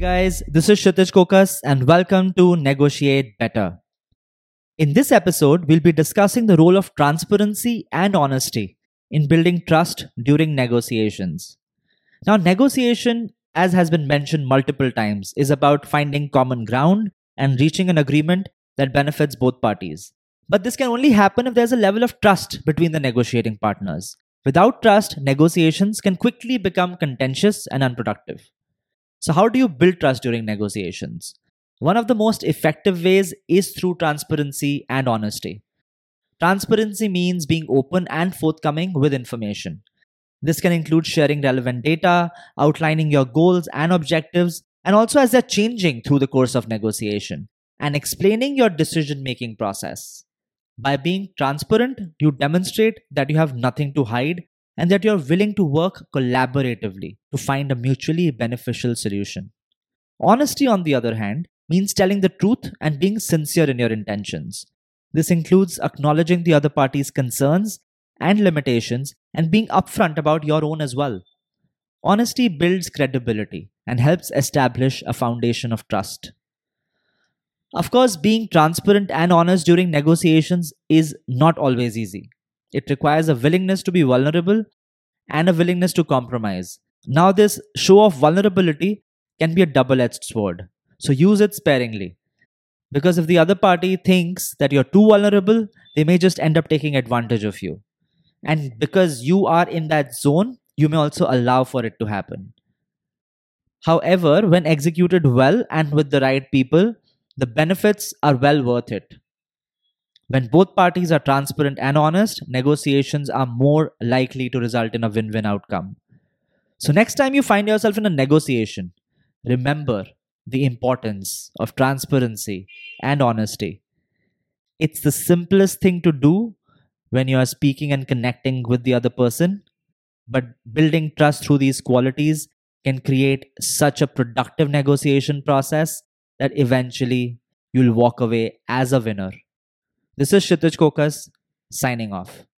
guys, this is Kshitij Kokas and welcome to Negotiate Better. In this episode, we'll be discussing the role of transparency and honesty in building trust during negotiations. Now, negotiation, as has been mentioned multiple times, is about finding common ground and reaching an agreement that benefits both parties. But this can only happen if there's a level of trust between the negotiating partners. Without trust, negotiations can quickly become contentious and unproductive. So, how do you build trust during negotiations? One of the most effective ways is through transparency and honesty. Transparency means being open and forthcoming with information. This can include sharing relevant data, outlining your goals and objectives, and also as they're changing through the course of negotiation, and explaining your decision making process. By being transparent, you demonstrate that you have nothing to hide and that you're willing to work collaboratively to find a mutually beneficial solution. Honesty, on the other hand, means telling the truth and being sincere in your intentions. This includes acknowledging the other party's concerns and limitations and being upfront about your own as well. Honesty builds credibility and helps establish a foundation of trust. Of course, being transparent and honest during negotiations is not always easy. It requires a willingness to be vulnerable and a willingness to compromise. Now, this show of vulnerability can be a double edged sword, so use it sparingly. Because if the other party thinks that you're too vulnerable, they may just end up taking advantage of you. And because you are in that zone, you may also allow for it to happen. However, when executed well and with the right people, the benefits are well worth it. When both parties are transparent and honest, negotiations are more likely to result in a win win outcome. So, next time you find yourself in a negotiation, remember the importance of transparency and honesty. It's the simplest thing to do when you are speaking and connecting with the other person, but building trust through these qualities can create such a productive negotiation process that eventually you'll walk away as a winner. This is Kshitij Kokas signing off.